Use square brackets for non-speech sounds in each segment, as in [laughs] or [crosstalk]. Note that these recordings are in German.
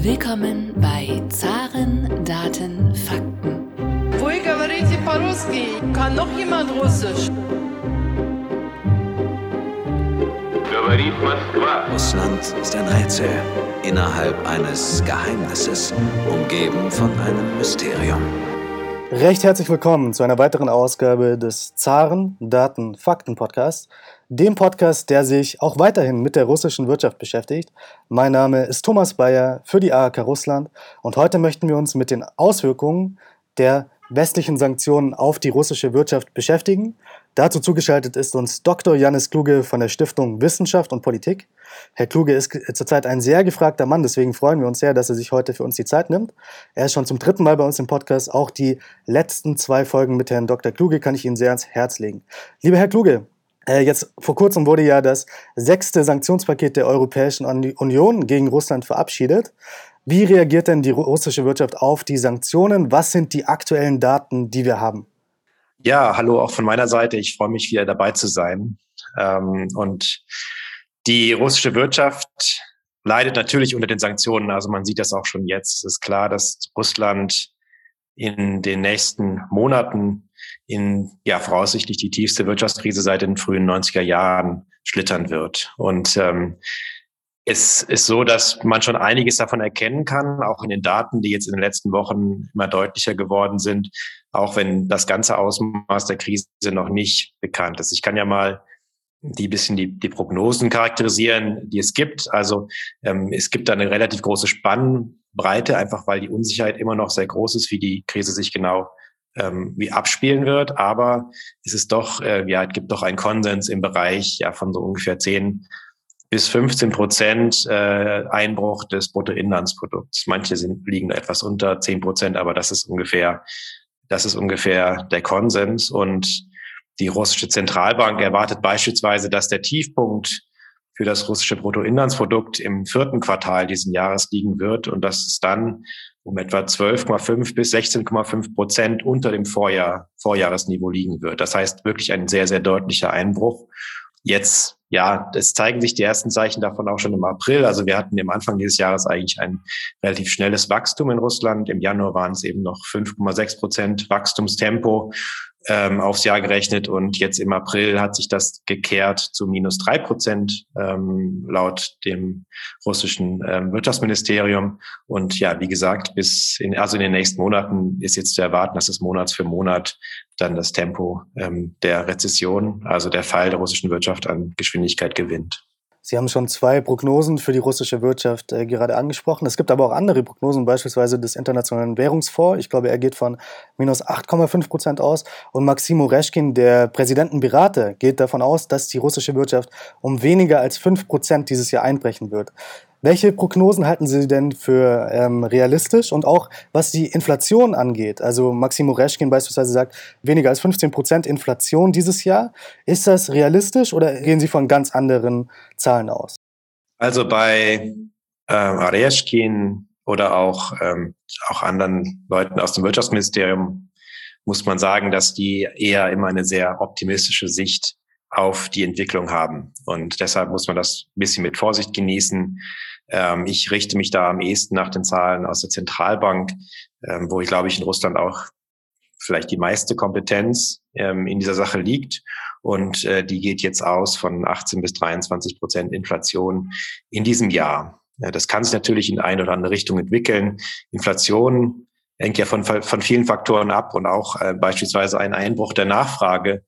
Willkommen bei Zaren, Daten, Fakten. Вы говорите по-русски? Kann noch jemand Russisch? Говорит Москва. Russland ist ein Rätsel innerhalb eines Geheimnisses, umgeben von einem Mysterium. Recht herzlich willkommen zu einer weiteren Ausgabe des Zaren Daten Fakten Podcasts, dem Podcast, der sich auch weiterhin mit der russischen Wirtschaft beschäftigt. Mein Name ist Thomas Bayer für die AHK Russland und heute möchten wir uns mit den Auswirkungen der westlichen Sanktionen auf die russische Wirtschaft beschäftigen. Dazu zugeschaltet ist uns Dr. Janis Kluge von der Stiftung Wissenschaft und Politik. Herr Kluge ist zurzeit ein sehr gefragter Mann, deswegen freuen wir uns sehr, dass er sich heute für uns die Zeit nimmt. Er ist schon zum dritten Mal bei uns im Podcast. Auch die letzten zwei Folgen mit Herrn Dr. Kluge kann ich Ihnen sehr ans Herz legen. Lieber Herr Kluge, jetzt vor kurzem wurde ja das sechste Sanktionspaket der Europäischen Union gegen Russland verabschiedet. Wie reagiert denn die russische Wirtschaft auf die Sanktionen? Was sind die aktuellen Daten, die wir haben? Ja, hallo auch von meiner Seite. Ich freue mich wieder dabei zu sein. Ähm, und die russische Wirtschaft leidet natürlich unter den Sanktionen. Also man sieht das auch schon jetzt. Es ist klar, dass Russland in den nächsten Monaten in ja voraussichtlich die tiefste Wirtschaftskrise seit den frühen 90er Jahren schlittern wird. Und ähm, es ist so, dass man schon einiges davon erkennen kann, auch in den Daten, die jetzt in den letzten Wochen immer deutlicher geworden sind, auch wenn das ganze Ausmaß der Krise noch nicht bekannt ist. Ich kann ja mal die bisschen die, die Prognosen charakterisieren, die es gibt. Also ähm, es gibt da eine relativ große Spannbreite, einfach weil die Unsicherheit immer noch sehr groß ist, wie die Krise sich genau ähm, wie abspielen wird. Aber es ist doch, äh, ja, es gibt doch einen Konsens im Bereich ja von so ungefähr 10 bis 15 Prozent äh, Einbruch des Bruttoinlandsprodukts. Manche sind, liegen etwas unter 10 Prozent, aber das ist ungefähr, das ist ungefähr der Konsens. Und die russische Zentralbank erwartet beispielsweise, dass der Tiefpunkt für das russische Bruttoinlandsprodukt im vierten Quartal diesen Jahres liegen wird und dass es dann um etwa 12,5 bis 16,5 Prozent unter dem Vorjahr, Vorjahresniveau liegen wird. Das heißt wirklich ein sehr, sehr deutlicher Einbruch. Jetzt, ja, es zeigen sich die ersten Zeichen davon auch schon im April. Also wir hatten im Anfang dieses Jahres eigentlich ein relativ schnelles Wachstum in Russland. Im Januar waren es eben noch 5,6 Prozent Wachstumstempo ähm, aufs Jahr gerechnet und jetzt im April hat sich das gekehrt zu minus drei Prozent ähm, laut dem russischen ähm, Wirtschaftsministerium. Und ja, wie gesagt, bis in, also in den nächsten Monaten ist jetzt zu erwarten, dass es Monats für Monat dann das Tempo ähm, der Rezession, also der Fall der russischen Wirtschaft an Geschwindigkeit gewinnt. Sie haben schon zwei Prognosen für die russische Wirtschaft äh, gerade angesprochen. Es gibt aber auch andere Prognosen, beispielsweise des Internationalen Währungsfonds. Ich glaube, er geht von minus 8,5 Prozent aus. Und Maximo Reschkin, der Präsidentenberater, geht davon aus, dass die russische Wirtschaft um weniger als 5 Prozent dieses Jahr einbrechen wird. Welche Prognosen halten Sie denn für ähm, realistisch und auch was die Inflation angeht? Also Maximo Reschkin beispielsweise sagt, weniger als 15 Prozent Inflation dieses Jahr. Ist das realistisch oder gehen Sie von ganz anderen Zahlen aus? Also bei ähm, Reschkin oder auch, ähm, auch anderen Leuten aus dem Wirtschaftsministerium muss man sagen, dass die eher immer eine sehr optimistische Sicht auf die Entwicklung haben. Und deshalb muss man das ein bisschen mit Vorsicht genießen. Ähm, ich richte mich da am ehesten nach den Zahlen aus der Zentralbank, ähm, wo ich glaube ich in Russland auch vielleicht die meiste Kompetenz ähm, in dieser Sache liegt. Und äh, die geht jetzt aus von 18 bis 23 Prozent Inflation in diesem Jahr. Ja, das kann sich natürlich in eine oder andere Richtung entwickeln. Inflation hängt ja von, von vielen Faktoren ab und auch äh, beispielsweise ein Einbruch der Nachfrage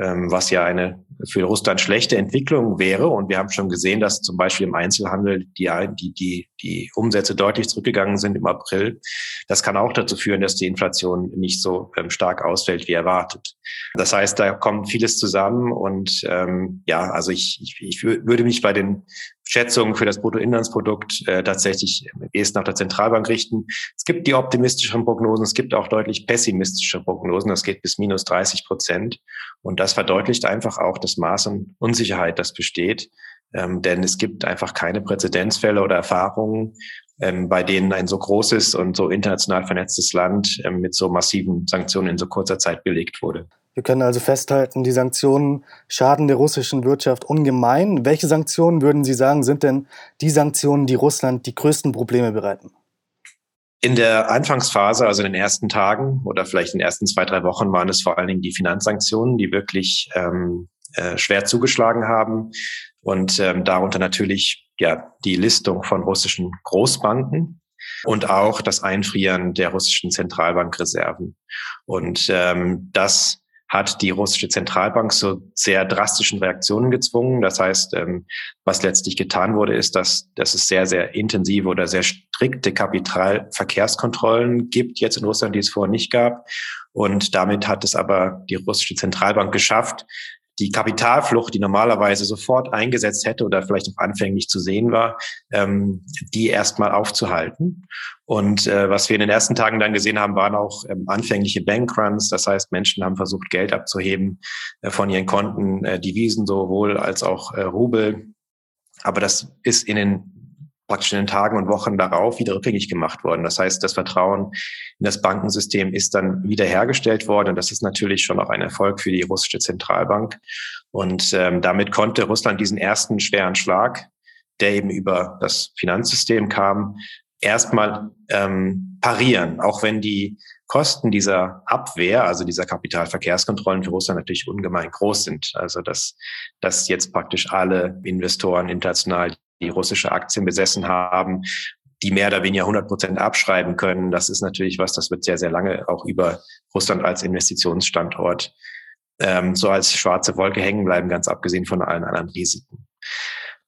was ja eine für Russland schlechte Entwicklung wäre. Und wir haben schon gesehen, dass zum Beispiel im Einzelhandel die, die, die, die Umsätze deutlich zurückgegangen sind im April. Das kann auch dazu führen, dass die Inflation nicht so ähm, stark ausfällt wie erwartet. Das heißt, da kommt vieles zusammen und ähm, ja, also ich, ich, ich würde mich bei den Schätzungen für das Bruttoinlandsprodukt äh, tatsächlich erst nach der Zentralbank richten. Es gibt die optimistischeren Prognosen, es gibt auch deutlich pessimistische Prognosen. Das geht bis minus 30 Prozent. Und das verdeutlicht einfach auch das Maß an Unsicherheit, das besteht. Ähm, denn es gibt einfach keine Präzedenzfälle oder Erfahrungen ähm, bei denen ein so großes und so international vernetztes Land ähm, mit so massiven Sanktionen in so kurzer Zeit belegt wurde. Wir können also festhalten, die Sanktionen schaden der russischen Wirtschaft ungemein. Welche Sanktionen würden Sie sagen, sind denn die Sanktionen, die Russland die größten Probleme bereiten? In der Anfangsphase, also in den ersten Tagen oder vielleicht in den ersten zwei, drei Wochen, waren es vor allen Dingen die Finanzsanktionen, die wirklich ähm, äh, schwer zugeschlagen haben. Und ähm, darunter natürlich ja die Listung von russischen Großbanken und auch das Einfrieren der russischen Zentralbankreserven. Und ähm, das hat die russische Zentralbank zu sehr drastischen Reaktionen gezwungen. Das heißt, ähm, was letztlich getan wurde, ist, dass, dass es sehr, sehr intensive oder sehr strikte Kapitalverkehrskontrollen gibt jetzt in Russland, die es vorher nicht gab. Und damit hat es aber die russische Zentralbank geschafft, die Kapitalflucht, die normalerweise sofort eingesetzt hätte oder vielleicht auch anfänglich zu sehen war, ähm, die erstmal aufzuhalten. Und äh, was wir in den ersten Tagen dann gesehen haben, waren auch ähm, anfängliche Bankruns. Das heißt, Menschen haben versucht, Geld abzuheben äh, von ihren Konten, äh, Devisen sowohl als auch äh, Rubel. Aber das ist in den praktisch in den Tagen und Wochen darauf wieder rückgängig gemacht worden. Das heißt, das Vertrauen in das Bankensystem ist dann wiederhergestellt worden. Und das ist natürlich schon auch ein Erfolg für die russische Zentralbank. Und ähm, damit konnte Russland diesen ersten schweren Schlag, der eben über das Finanzsystem kam, erstmal ähm, parieren, auch wenn die Kosten dieser Abwehr, also dieser Kapitalverkehrskontrollen für Russland natürlich ungemein groß sind. Also dass, dass jetzt praktisch alle Investoren international die russische Aktien besessen haben, die mehr oder weniger 100 Prozent abschreiben können. Das ist natürlich was, das wird sehr, sehr lange auch über Russland als Investitionsstandort ähm, so als schwarze Wolke hängen bleiben, ganz abgesehen von allen anderen Risiken.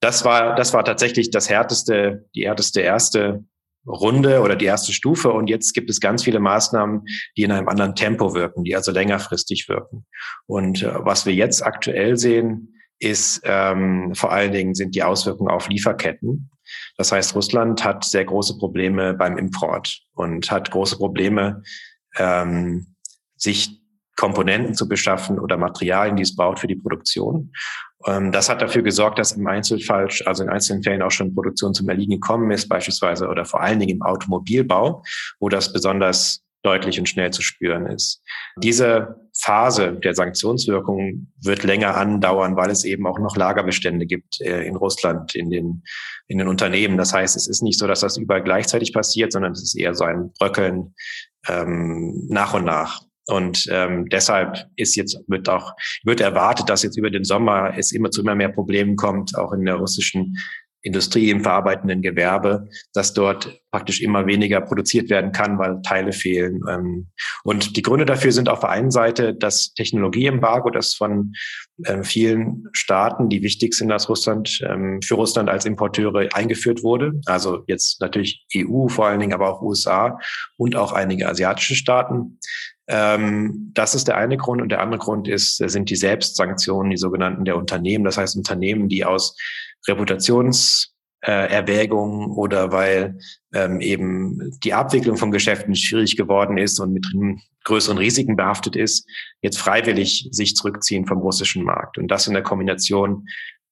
Das war, das war tatsächlich das härteste, die härteste erste Runde oder die erste Stufe. Und jetzt gibt es ganz viele Maßnahmen, die in einem anderen Tempo wirken, die also längerfristig wirken. Und äh, was wir jetzt aktuell sehen, ist ähm, vor allen Dingen sind die Auswirkungen auf Lieferketten. Das heißt, Russland hat sehr große Probleme beim Import und hat große Probleme, ähm, sich Komponenten zu beschaffen oder Materialien, die es braucht für die Produktion. Ähm, das hat dafür gesorgt, dass im Einzelfall, also in einzelnen Fällen auch schon Produktion zum Erliegen gekommen ist, beispielsweise oder vor allen Dingen im Automobilbau, wo das besonders deutlich und schnell zu spüren ist. Diese Phase der Sanktionswirkung wird länger andauern, weil es eben auch noch Lagerbestände gibt äh, in Russland, in den, in den Unternehmen. Das heißt, es ist nicht so, dass das überall gleichzeitig passiert, sondern es ist eher so ein Bröckeln ähm, nach und nach. Und ähm, deshalb ist jetzt wird auch wird erwartet, dass jetzt über den Sommer es immer zu immer mehr Problemen kommt, auch in der russischen Industrie, im verarbeitenden Gewerbe, dass dort praktisch immer weniger produziert werden kann, weil Teile fehlen. Ähm, und die Gründe dafür sind auf der einen Seite das Technologieembargo, das von ähm, vielen Staaten, die wichtig sind als Russland, ähm, für Russland als Importeure eingeführt wurde. Also jetzt natürlich EU vor allen Dingen, aber auch USA und auch einige asiatische Staaten. Das ist der eine Grund. Und der andere Grund ist, sind die Selbstsanktionen, die sogenannten der Unternehmen. Das heißt Unternehmen, die aus Reputationserwägungen äh, oder weil ähm, eben die Abwicklung von Geschäften schwierig geworden ist und mit größeren Risiken behaftet ist, jetzt freiwillig sich zurückziehen vom russischen Markt. Und das in der Kombination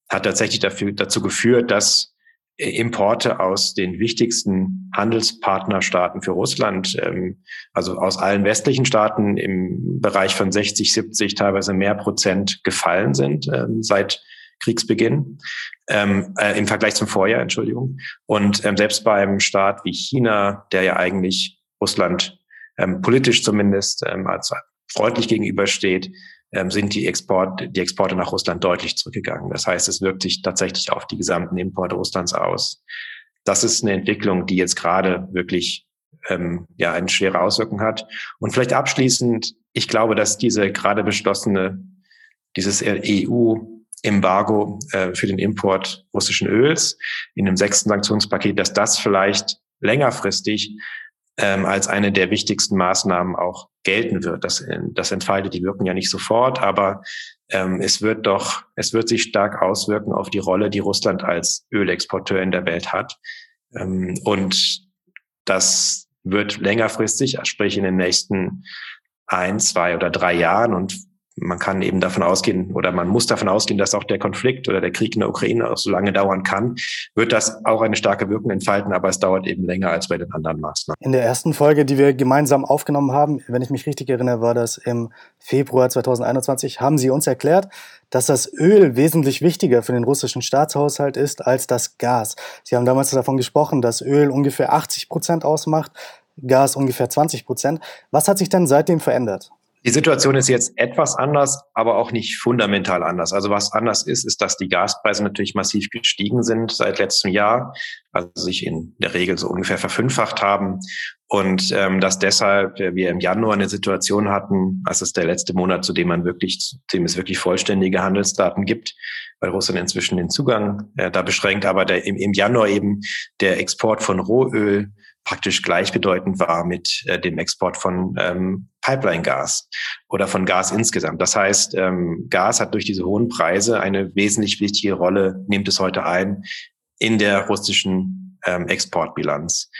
hat tatsächlich dafür, dazu geführt, dass Importe aus den wichtigsten Handelspartnerstaaten für Russland, ähm, also aus allen westlichen Staaten im Bereich von 60, 70, teilweise mehr Prozent gefallen sind ähm, seit Kriegsbeginn, ähm, äh, im Vergleich zum Vorjahr, Entschuldigung. Und ähm, selbst beim Staat wie China, der ja eigentlich Russland ähm, politisch zumindest ähm, als freundlich gegenübersteht, ähm, sind die, Export, die Exporte nach Russland deutlich zurückgegangen. Das heißt, es wirkt sich tatsächlich auf die gesamten Importe Russlands aus. Das ist eine Entwicklung, die jetzt gerade wirklich ähm, ja eine schwere Auswirkung hat. Und vielleicht abschließend, ich glaube, dass diese gerade beschlossene, dieses EU Embargo äh, für den Import russischen Öls in dem sechsten Sanktionspaket, dass das vielleicht längerfristig ähm, als eine der wichtigsten Maßnahmen auch gelten wird. Das, das entfaltet die Wirken ja nicht sofort, aber ähm, es wird doch, es wird sich stark auswirken auf die Rolle, die Russland als Ölexporteur in der Welt hat. Ähm, und das wird längerfristig, sprich in den nächsten ein, zwei oder drei Jahren und man kann eben davon ausgehen oder man muss davon ausgehen, dass auch der Konflikt oder der Krieg in der Ukraine auch so lange dauern kann, wird das auch eine starke Wirkung entfalten, aber es dauert eben länger als bei den anderen Maßnahmen. In der ersten Folge, die wir gemeinsam aufgenommen haben, wenn ich mich richtig erinnere, war das im Februar 2021, haben Sie uns erklärt, dass das Öl wesentlich wichtiger für den russischen Staatshaushalt ist als das Gas. Sie haben damals davon gesprochen, dass Öl ungefähr 80 Prozent ausmacht, Gas ungefähr 20 Prozent. Was hat sich denn seitdem verändert? Die Situation ist jetzt etwas anders, aber auch nicht fundamental anders. Also was anders ist, ist, dass die Gaspreise natürlich massiv gestiegen sind seit letztem Jahr, also sich in der Regel so ungefähr verfünffacht haben und ähm, dass deshalb wir im Januar eine Situation hatten, das ist der letzte Monat, zu dem man wirklich, zu dem es wirklich vollständige Handelsdaten gibt, weil Russland inzwischen den Zugang äh, da beschränkt, aber der, im, im Januar eben der Export von Rohöl praktisch gleichbedeutend war mit äh, dem Export von ähm, Pipeline-Gas oder von Gas insgesamt. Das heißt, ähm, Gas hat durch diese hohen Preise eine wesentlich wichtige Rolle, nimmt es heute ein, in der russischen ähm, Exportbilanz.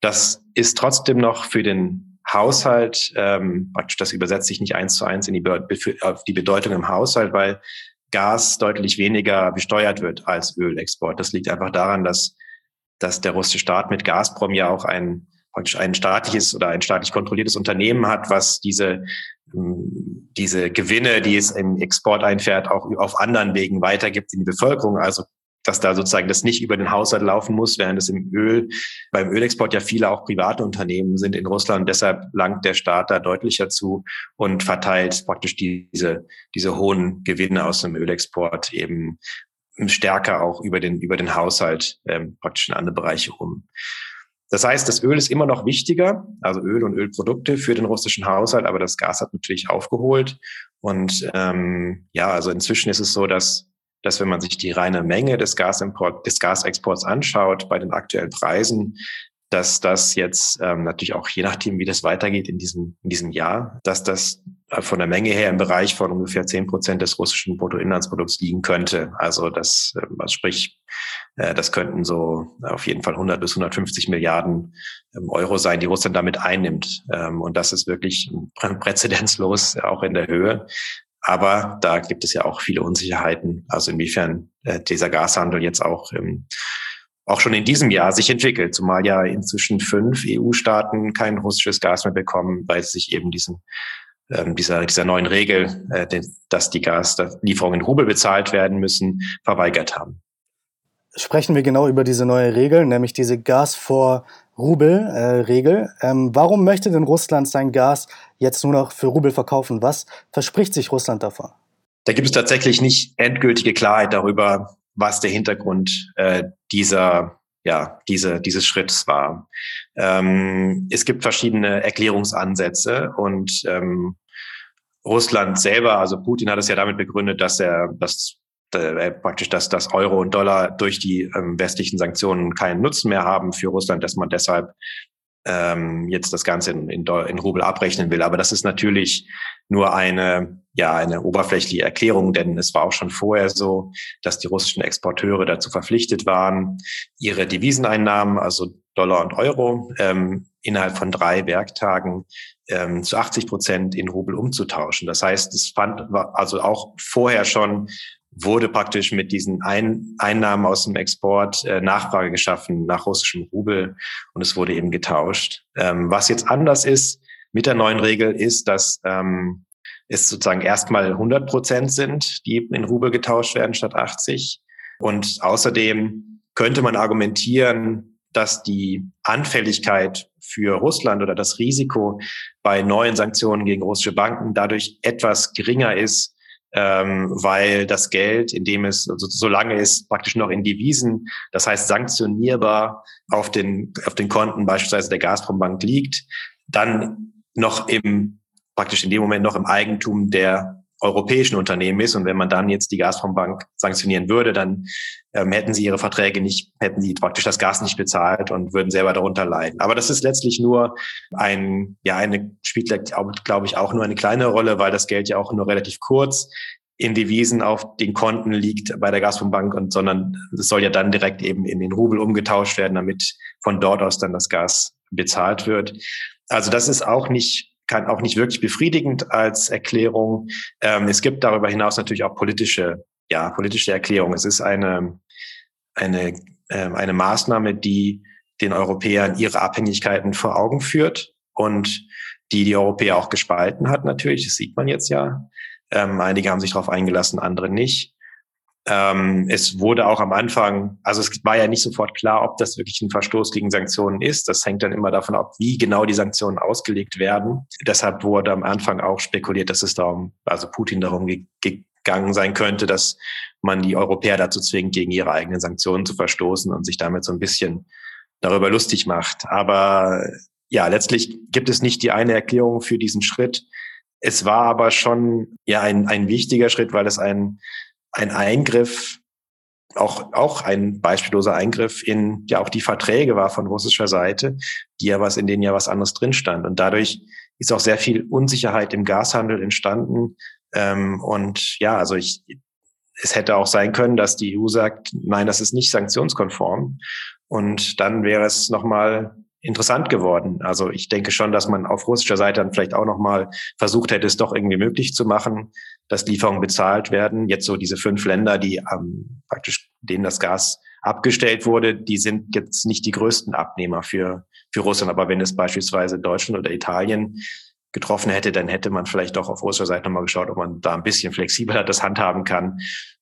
Das ist trotzdem noch für den Haushalt, ähm, das übersetzt sich nicht eins zu eins in die, die Bedeutung im Haushalt, weil Gas deutlich weniger besteuert wird als Ölexport. Das liegt einfach daran, dass dass der russische Staat mit Gazprom ja auch ein praktisch ein staatliches oder ein staatlich kontrolliertes Unternehmen hat, was diese ähm, diese Gewinne, die es im Export einfährt, auch auf anderen Wegen weitergibt in die Bevölkerung. Also dass da sozusagen das nicht über den Haushalt laufen muss, während es im Öl, beim Ölexport ja viele auch private Unternehmen sind in Russland. Deshalb langt der Staat da deutlicher zu und verteilt praktisch diese, diese hohen Gewinne aus dem Ölexport eben stärker auch über den, über den Haushalt ähm, praktisch in andere Bereiche um. Das heißt, das Öl ist immer noch wichtiger, also Öl und Ölprodukte für den russischen Haushalt, aber das Gas hat natürlich aufgeholt. Und ähm, ja, also inzwischen ist es so, dass, dass wenn man sich die reine Menge des, Gasimport, des Gasexports anschaut bei den aktuellen Preisen, dass das jetzt ähm, natürlich auch je nachdem, wie das weitergeht in diesem, in diesem Jahr, dass das von der Menge her im Bereich von ungefähr zehn Prozent des russischen Bruttoinlandsprodukts liegen könnte. Also das, was sprich, äh, das könnten so auf jeden Fall 100 bis 150 Milliarden ähm, Euro sein, die Russland damit einnimmt. Ähm, und das ist wirklich [laughs] präzedenzlos, auch in der Höhe. Aber da gibt es ja auch viele Unsicherheiten. Also inwiefern äh, dieser Gashandel jetzt auch im auch schon in diesem Jahr sich entwickelt, zumal ja inzwischen fünf EU-Staaten kein russisches Gas mehr bekommen, weil sie sich eben diesen ähm, dieser, dieser neuen Regel, äh, dass die Gaslieferungen in Rubel bezahlt werden müssen, verweigert haben. Sprechen wir genau über diese neue Regel, nämlich diese Gas vor Rubel-Regel. Äh, ähm, warum möchte denn Russland sein Gas jetzt nur noch für Rubel verkaufen? Was verspricht sich Russland davon? Da gibt es tatsächlich nicht endgültige Klarheit darüber, was der Hintergrund äh, dieser ja, diese, dieses Schritts war. Ähm, es gibt verschiedene Erklärungsansätze und ähm, Russland selber, also Putin hat es ja damit begründet, dass er, dass äh, praktisch, dass das Euro und Dollar durch die ähm, westlichen Sanktionen keinen Nutzen mehr haben für Russland, dass man deshalb ähm, jetzt das Ganze in, in, in Rubel abrechnen will. Aber das ist natürlich nur eine, ja, eine oberflächliche Erklärung, denn es war auch schon vorher so, dass die russischen Exporteure dazu verpflichtet waren, ihre Deviseneinnahmen, also Dollar und Euro, ähm, innerhalb von drei Werktagen ähm, zu 80 Prozent in Rubel umzutauschen. Das heißt, es fand also auch vorher schon wurde praktisch mit diesen Ein Einnahmen aus dem Export äh, Nachfrage geschaffen nach russischem Rubel und es wurde eben getauscht. Ähm, was jetzt anders ist mit der neuen Regel ist, dass ähm, es sozusagen erstmal 100 Prozent sind, die in Rubel getauscht werden statt 80. Und außerdem könnte man argumentieren, dass die Anfälligkeit für Russland oder das Risiko bei neuen Sanktionen gegen russische Banken dadurch etwas geringer ist, ähm, weil das Geld, in dem es, also solange es praktisch noch in Devisen, das heißt sanktionierbar auf den, auf den Konten beispielsweise der Gazprom-Bank liegt, dann noch im, praktisch in dem Moment noch im Eigentum der europäischen Unternehmen ist. Und wenn man dann jetzt die Gazprom-Bank sanktionieren würde, dann ähm, hätten sie ihre Verträge nicht, hätten sie praktisch das Gas nicht bezahlt und würden selber darunter leiden. Aber das ist letztlich nur ein, ja, eine spielt, glaube ich, auch nur eine kleine Rolle, weil das Geld ja auch nur relativ kurz in Devisen auf den Konten liegt bei der Gazprom-Bank und sondern es soll ja dann direkt eben in den Rubel umgetauscht werden, damit von dort aus dann das Gas bezahlt wird. Also das ist auch nicht kann auch nicht wirklich befriedigend als Erklärung. Ähm, es gibt darüber hinaus natürlich auch politische, ja, politische Erklärungen. Es ist eine, eine, äh, eine Maßnahme, die den Europäern ihre Abhängigkeiten vor Augen führt und die die Europäer auch gespalten hat natürlich. Das sieht man jetzt ja. Ähm, einige haben sich darauf eingelassen, andere nicht. Ähm, es wurde auch am Anfang, also es war ja nicht sofort klar, ob das wirklich ein Verstoß gegen Sanktionen ist. Das hängt dann immer davon ab, wie genau die Sanktionen ausgelegt werden. Deshalb wurde am Anfang auch spekuliert, dass es darum, also Putin darum gegangen sein könnte, dass man die Europäer dazu zwingt, gegen ihre eigenen Sanktionen zu verstoßen und sich damit so ein bisschen darüber lustig macht. Aber ja, letztlich gibt es nicht die eine Erklärung für diesen Schritt. Es war aber schon ja ein, ein wichtiger Schritt, weil es ein ein Eingriff, auch, auch ein beispielloser Eingriff in ja auch die Verträge war von russischer Seite, die ja was, in denen ja was anderes drin stand. Und dadurch ist auch sehr viel Unsicherheit im Gashandel entstanden. Ähm, und ja, also ich, es hätte auch sein können, dass die EU sagt, nein, das ist nicht sanktionskonform. Und dann wäre es nochmal interessant geworden. Also ich denke schon, dass man auf russischer Seite dann vielleicht auch nochmal versucht hätte, es doch irgendwie möglich zu machen, dass Lieferungen bezahlt werden. Jetzt so diese fünf Länder, die ähm, praktisch denen das Gas abgestellt wurde, die sind jetzt nicht die größten Abnehmer für, für Russland. Aber wenn es beispielsweise Deutschland oder Italien getroffen hätte, dann hätte man vielleicht doch auf russischer Seite nochmal geschaut, ob man da ein bisschen flexibler das handhaben kann.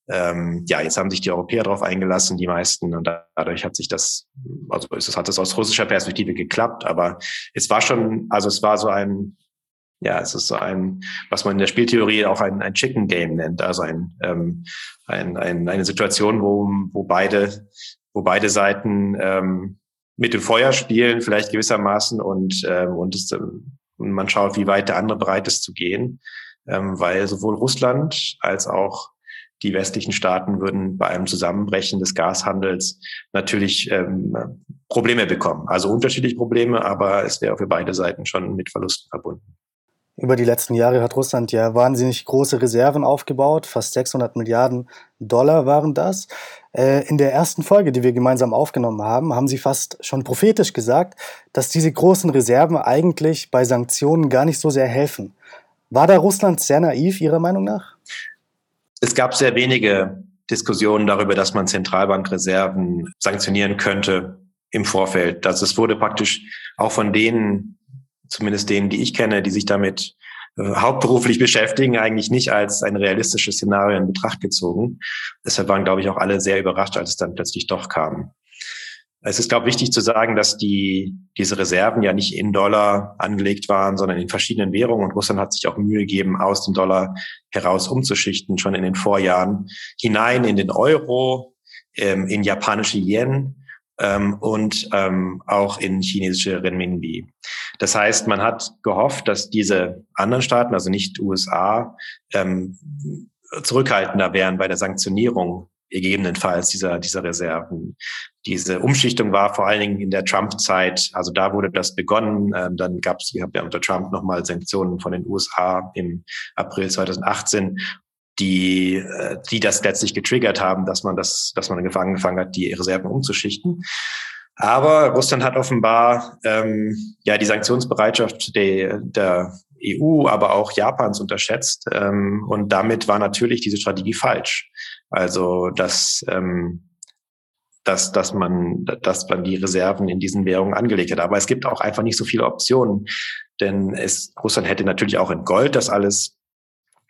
Ähm, ja, jetzt haben sich die Europäer darauf eingelassen, die meisten, und dadurch hat sich das, also es hat es aus russischer Perspektive geklappt, aber es war schon, also es war so ein, ja, es ist so ein, was man in der Spieltheorie auch ein, ein Chicken Game nennt, also ein, ähm, ein, ein, eine Situation, wo, wo beide, wo beide Seiten ähm, mit dem Feuer spielen, vielleicht gewissermaßen und, ähm, und, es, ähm, und man schaut, wie weit der andere bereit ist zu gehen, ähm, weil sowohl Russland als auch die westlichen Staaten würden bei einem Zusammenbrechen des Gashandels natürlich ähm, Probleme bekommen. Also unterschiedliche Probleme, aber es wäre für beide Seiten schon mit Verlusten verbunden. Über die letzten Jahre hat Russland ja wahnsinnig große Reserven aufgebaut. Fast 600 Milliarden Dollar waren das. Äh, in der ersten Folge, die wir gemeinsam aufgenommen haben, haben Sie fast schon prophetisch gesagt, dass diese großen Reserven eigentlich bei Sanktionen gar nicht so sehr helfen. War da Russland sehr naiv, Ihrer Meinung nach? Es gab sehr wenige Diskussionen darüber, dass man Zentralbankreserven sanktionieren könnte im Vorfeld. Das es wurde praktisch auch von denen zumindest denen, die ich kenne, die sich damit äh, hauptberuflich beschäftigen, eigentlich nicht als ein realistisches Szenario in Betracht gezogen. Deshalb waren, glaube ich, auch alle sehr überrascht, als es dann plötzlich doch kam. Es ist, glaube ich, wichtig zu sagen, dass die, diese Reserven ja nicht in Dollar angelegt waren, sondern in verschiedenen Währungen. Und Russland hat sich auch Mühe gegeben, aus dem Dollar heraus umzuschichten, schon in den Vorjahren, hinein in den Euro, ähm, in japanische Yen ähm, und ähm, auch in chinesische Renminbi. Das heißt, man hat gehofft, dass diese anderen Staaten, also nicht USA, ähm, zurückhaltender wären bei der Sanktionierung gegebenenfalls dieser, dieser Reserven. Diese Umschichtung war vor allen Dingen in der Trump-Zeit, also da wurde das begonnen. Ähm, dann gab es, ich habe ja unter Trump nochmal Sanktionen von den USA im April 2018 die, äh, die das letztlich getriggert haben, dass man das, dass man angefangen hat, die Reserven umzuschichten. Aber Russland hat offenbar ähm, ja die Sanktionsbereitschaft der, der EU, aber auch Japans unterschätzt. Ähm, und damit war natürlich diese Strategie falsch. Also dass ähm, dass, dass man, dass man die Reserven in diesen Währungen angelegt hat. Aber es gibt auch einfach nicht so viele Optionen, denn es, Russland hätte natürlich auch in Gold das alles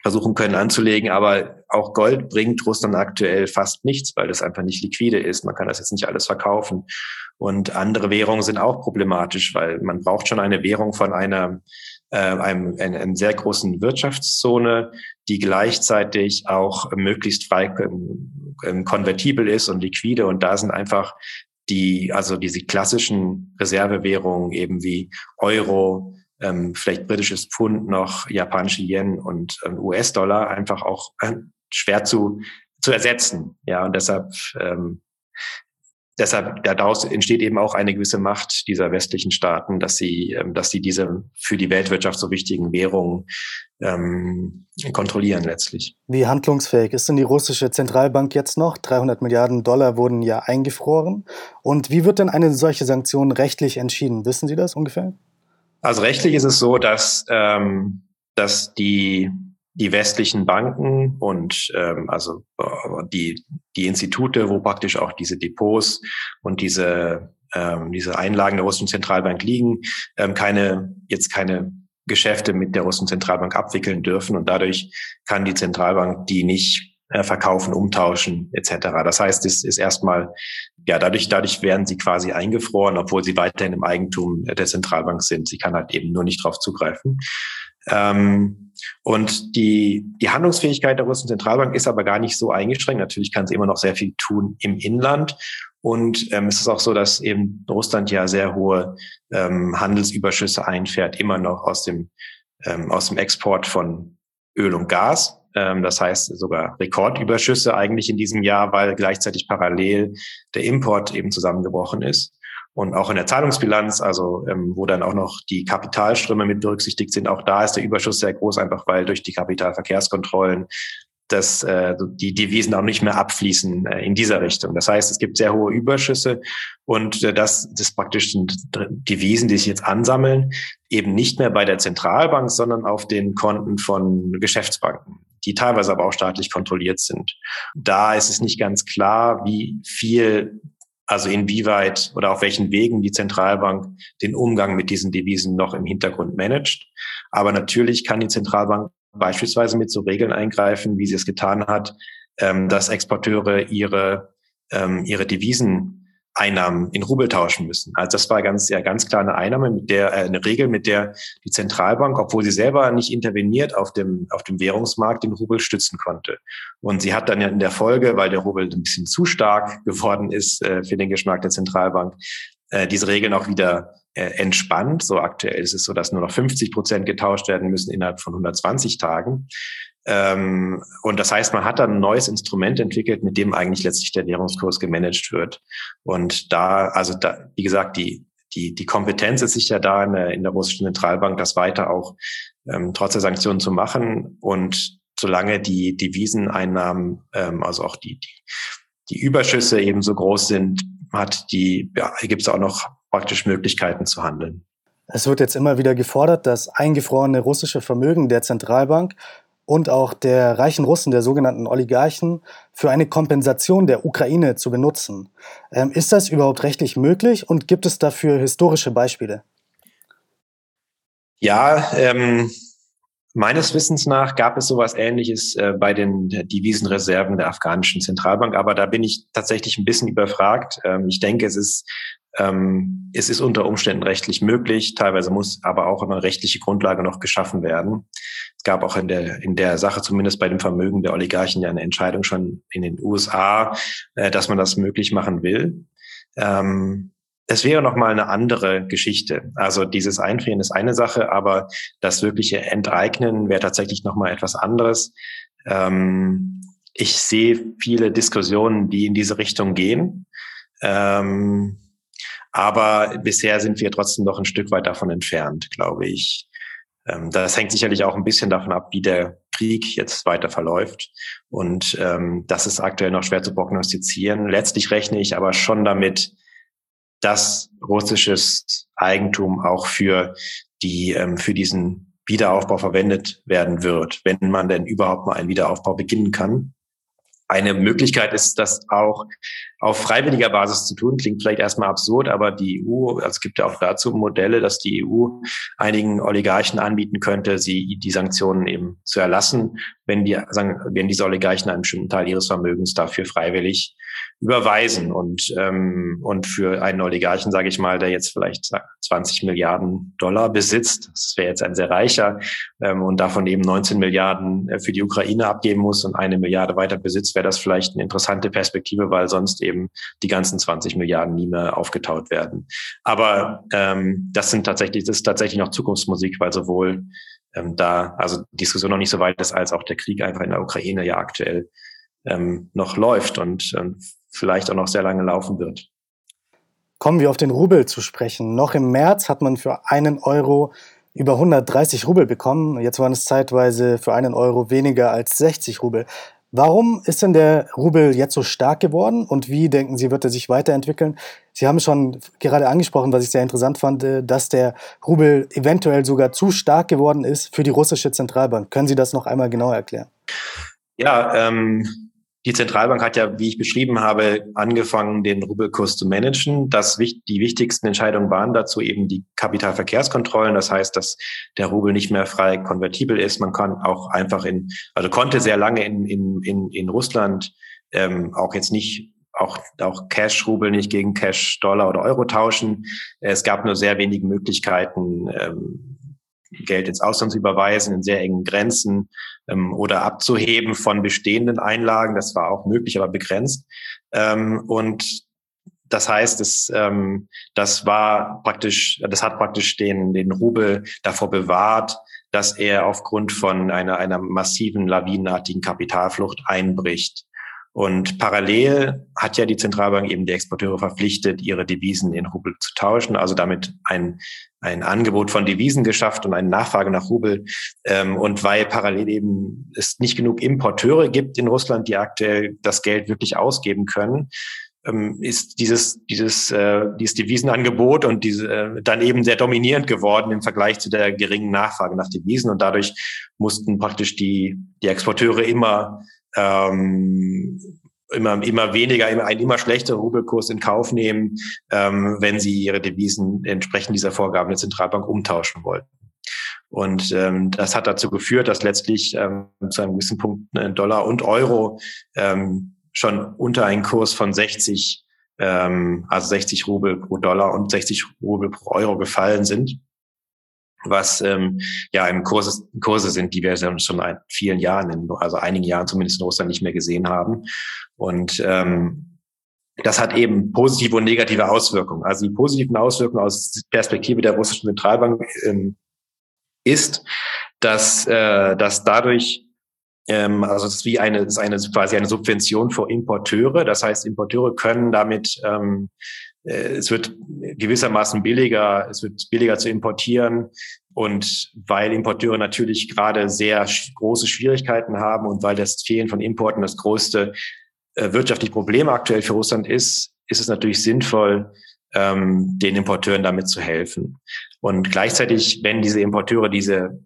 versuchen können anzulegen. Aber auch Gold bringt Russland aktuell fast nichts, weil das einfach nicht liquide ist. Man kann das jetzt nicht alles verkaufen. Und andere Währungen sind auch problematisch, weil man braucht schon eine Währung von einer äh, einem, einer, einer sehr großen Wirtschaftszone, die gleichzeitig auch möglichst frei ähm, konvertibel ist und liquide. Und da sind einfach die, also diese klassischen Reservewährungen eben wie Euro, ähm, vielleicht britisches Pfund noch, japanische Yen und ähm, US-Dollar einfach auch äh, schwer zu, zu ersetzen. Ja, und deshalb, ähm, deshalb daraus entsteht eben auch eine gewisse Macht dieser westlichen Staaten, dass sie, ähm, dass sie diese für die Weltwirtschaft so wichtigen Währungen ähm, kontrollieren letztlich. Wie handlungsfähig ist denn die russische Zentralbank jetzt noch? 300 Milliarden Dollar wurden ja eingefroren. Und wie wird denn eine solche Sanktion rechtlich entschieden? Wissen Sie das ungefähr? Also rechtlich ist es so, dass, ähm, dass die, die westlichen Banken und ähm, also äh, die, die Institute, wo praktisch auch diese Depots und diese, ähm, diese Einlagen der russischen Zentralbank liegen, ähm, keine, jetzt keine Geschäfte mit der russischen Zentralbank abwickeln dürfen. Und dadurch kann die Zentralbank die nicht äh, verkaufen, umtauschen etc. Das heißt, es ist erstmal ja dadurch dadurch werden sie quasi eingefroren, obwohl sie weiterhin im Eigentum der Zentralbank sind. Sie kann halt eben nur nicht darauf zugreifen. Ähm, und die, die Handlungsfähigkeit der russischen Zentralbank ist aber gar nicht so eingeschränkt. Natürlich kann sie immer noch sehr viel tun im Inland. Und ähm, es ist auch so, dass eben Russland ja sehr hohe ähm, Handelsüberschüsse einfährt, immer noch aus dem, ähm, aus dem Export von Öl und Gas. Ähm, das heißt sogar Rekordüberschüsse eigentlich in diesem Jahr, weil gleichzeitig parallel der Import eben zusammengebrochen ist. Und auch in der Zahlungsbilanz, also ähm, wo dann auch noch die Kapitalströme mit berücksichtigt sind, auch da ist der Überschuss sehr groß, einfach weil durch die Kapitalverkehrskontrollen dass äh, die Devisen auch nicht mehr abfließen äh, in dieser Richtung. Das heißt, es gibt sehr hohe Überschüsse und äh, das, das praktisch sind Devisen, die sich jetzt ansammeln, eben nicht mehr bei der Zentralbank, sondern auf den Konten von Geschäftsbanken, die teilweise aber auch staatlich kontrolliert sind. Da ist es nicht ganz klar, wie viel also inwieweit oder auf welchen Wegen die Zentralbank den Umgang mit diesen Devisen noch im Hintergrund managt. Aber natürlich kann die Zentralbank beispielsweise mit so Regeln eingreifen, wie sie es getan hat, ähm, dass Exporteure ihre, ähm, ihre Deviseneinnahmen in Rubel tauschen müssen. Also das war ganz, ja, ganz klar eine Einnahme, mit der, äh, eine Regel, mit der die Zentralbank, obwohl sie selber nicht interveniert auf dem, auf dem Währungsmarkt, den Rubel stützen konnte. Und sie hat dann ja in der Folge, weil der Rubel ein bisschen zu stark geworden ist äh, für den Geschmack der Zentralbank, äh, diese Regeln auch wieder äh, entspannt. So aktuell ist es so, dass nur noch 50 Prozent getauscht werden müssen innerhalb von 120 Tagen. Ähm, und das heißt, man hat dann ein neues Instrument entwickelt, mit dem eigentlich letztlich der Währungskurs gemanagt wird. Und da, also da, wie gesagt, die, die, die Kompetenz ist sicher da in der, in der russischen Zentralbank, das weiter auch ähm, trotz der Sanktionen zu machen. Und solange die Deviseneinnahmen, ähm, also auch die, die, die Überschüsse eben so groß sind, hat die, ja, gibt es auch noch praktisch Möglichkeiten zu handeln. Es wird jetzt immer wieder gefordert, das eingefrorene russische Vermögen der Zentralbank und auch der reichen Russen, der sogenannten Oligarchen, für eine Kompensation der Ukraine zu benutzen. Ähm, ist das überhaupt rechtlich möglich und gibt es dafür historische Beispiele? Ja, ähm, Meines Wissens nach gab es sowas Ähnliches äh, bei den Devisenreserven der afghanischen Zentralbank, aber da bin ich tatsächlich ein bisschen überfragt. Ähm, ich denke, es ist ähm, es ist unter Umständen rechtlich möglich. Teilweise muss aber auch eine rechtliche Grundlage noch geschaffen werden. Es gab auch in der in der Sache zumindest bei dem Vermögen der Oligarchen ja eine Entscheidung schon in den USA, äh, dass man das möglich machen will. Ähm, es wäre noch mal eine andere Geschichte. Also dieses Einfrieren ist eine Sache, aber das wirkliche Enteignen wäre tatsächlich noch mal etwas anderes. Ähm, ich sehe viele Diskussionen, die in diese Richtung gehen. Ähm, aber bisher sind wir trotzdem noch ein Stück weit davon entfernt, glaube ich. Ähm, das hängt sicherlich auch ein bisschen davon ab, wie der Krieg jetzt weiter verläuft. Und ähm, das ist aktuell noch schwer zu prognostizieren. Letztlich rechne ich aber schon damit, dass russisches Eigentum auch für die, ähm, für diesen Wiederaufbau verwendet werden wird, wenn man denn überhaupt mal einen Wiederaufbau beginnen kann. Eine Möglichkeit ist, das auch auf freiwilliger Basis zu tun. Klingt vielleicht erstmal absurd, aber die EU, also es gibt ja auch dazu Modelle, dass die EU einigen Oligarchen anbieten könnte, sie die Sanktionen eben zu erlassen, wenn die, wenn diese Oligarchen einen bestimmten Teil ihres Vermögens dafür freiwillig überweisen. Und, ähm, und für einen Oligarchen, sage ich mal, der jetzt vielleicht 20 Milliarden Dollar besitzt, das wäre jetzt ein sehr reicher, ähm, und davon eben 19 Milliarden äh, für die Ukraine abgeben muss und eine Milliarde weiter besitzt, wäre das vielleicht eine interessante Perspektive, weil sonst eben die ganzen 20 Milliarden nie mehr aufgetaut werden. Aber ähm, das sind tatsächlich, das ist tatsächlich noch Zukunftsmusik, weil sowohl ähm, da, also die Diskussion noch nicht so weit ist, als auch der Krieg einfach in der Ukraine ja aktuell ähm, noch läuft und ähm, vielleicht auch noch sehr lange laufen wird. Kommen wir auf den Rubel zu sprechen. Noch im März hat man für einen Euro über 130 Rubel bekommen. Jetzt waren es zeitweise für einen Euro weniger als 60 Rubel. Warum ist denn der Rubel jetzt so stark geworden und wie denken Sie, wird er sich weiterentwickeln? Sie haben schon gerade angesprochen, was ich sehr interessant fand, äh, dass der Rubel eventuell sogar zu stark geworden ist für die russische Zentralbank. Können Sie das noch einmal genauer erklären? Ja, ähm, die Zentralbank hat ja, wie ich beschrieben habe, angefangen, den Rubelkurs zu managen. Das, die wichtigsten Entscheidungen waren dazu eben die Kapitalverkehrskontrollen. Das heißt, dass der Rubel nicht mehr frei konvertibel ist. Man kann auch einfach in, also konnte sehr lange in, in, in, in Russland ähm, auch jetzt nicht auch, auch Cash-Rubel nicht gegen Cash, Dollar oder Euro tauschen. Es gab nur sehr wenige Möglichkeiten, ähm, Geld ins Ausland zu überweisen in sehr engen Grenzen ähm, oder abzuheben von bestehenden Einlagen. Das war auch möglich, aber begrenzt. Ähm, und das heißt, es, ähm, das war praktisch, das hat praktisch den, den Rubel davor bewahrt, dass er aufgrund von einer, einer massiven lawinenartigen Kapitalflucht einbricht. Und parallel hat ja die Zentralbank eben die Exporteure verpflichtet, ihre Devisen in Rubel zu tauschen, also damit ein, ein Angebot von Devisen geschafft und eine Nachfrage nach Rubel. Ähm, und weil parallel eben es nicht genug Importeure gibt in Russland, die aktuell das Geld wirklich ausgeben können, ähm, ist dieses, dieses, äh, dieses Devisenangebot und diese äh, dann eben sehr dominierend geworden im Vergleich zu der geringen Nachfrage nach Devisen. Und dadurch mussten praktisch die, die Exporteure immer ähm, immer, immer weniger, immer, einen immer schlechteren Rubelkurs in Kauf nehmen, ähm, wenn sie ihre Devisen entsprechend dieser Vorgaben der Zentralbank umtauschen wollten. Und ähm, das hat dazu geführt, dass letztlich ähm, zu einem gewissen Punkt äh, Dollar und Euro ähm, schon unter einen Kurs von 60, ähm, also 60 Rubel pro Dollar und 60 Rubel pro Euro gefallen sind was ähm, ja im Kurse, Kurse sind, die wir schon seit vielen Jahren, also einigen Jahren zumindest in Russland nicht mehr gesehen haben. Und ähm, das hat eben positive und negative Auswirkungen. Also die positiven Auswirkungen aus Perspektive der russischen Zentralbank ähm, ist, dass, äh, dass dadurch ähm, also es ist wie eine, ist eine quasi eine Subvention für Importeure. Das heißt, Importeure können damit ähm, äh, es wird gewissermaßen billiger, es wird billiger zu importieren. Und weil Importeure natürlich gerade sehr große Schwierigkeiten haben und weil das Fehlen von Importen das größte äh, wirtschaftliche Problem aktuell für Russland ist, ist es natürlich sinnvoll, ähm, den Importeuren damit zu helfen. Und gleichzeitig, wenn diese Importeure diese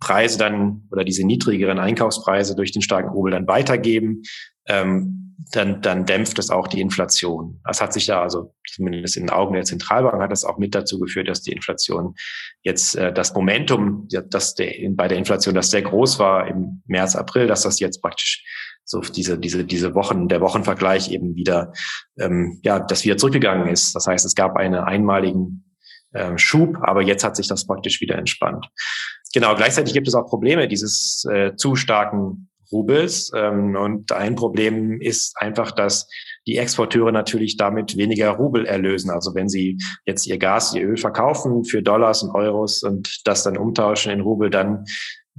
Preise dann oder diese niedrigeren Einkaufspreise durch den starken Rubel dann weitergeben, ähm, dann, dann dämpft es auch die Inflation. Das hat sich ja also zumindest in den Augen der Zentralbank hat das auch mit dazu geführt, dass die Inflation jetzt äh, das Momentum, dass der, bei der Inflation, das sehr groß war im März, April, dass das jetzt praktisch so diese diese diese Wochen der Wochenvergleich eben wieder ähm, ja das wieder zurückgegangen ist. Das heißt, es gab einen einmaligen äh, Schub, aber jetzt hat sich das praktisch wieder entspannt. Genau, gleichzeitig gibt es auch Probleme dieses äh, zu starken Rubels. Ähm, und ein Problem ist einfach, dass die Exporteure natürlich damit weniger Rubel erlösen. Also wenn sie jetzt ihr Gas, ihr Öl verkaufen für Dollars und Euros und das dann umtauschen in Rubel, dann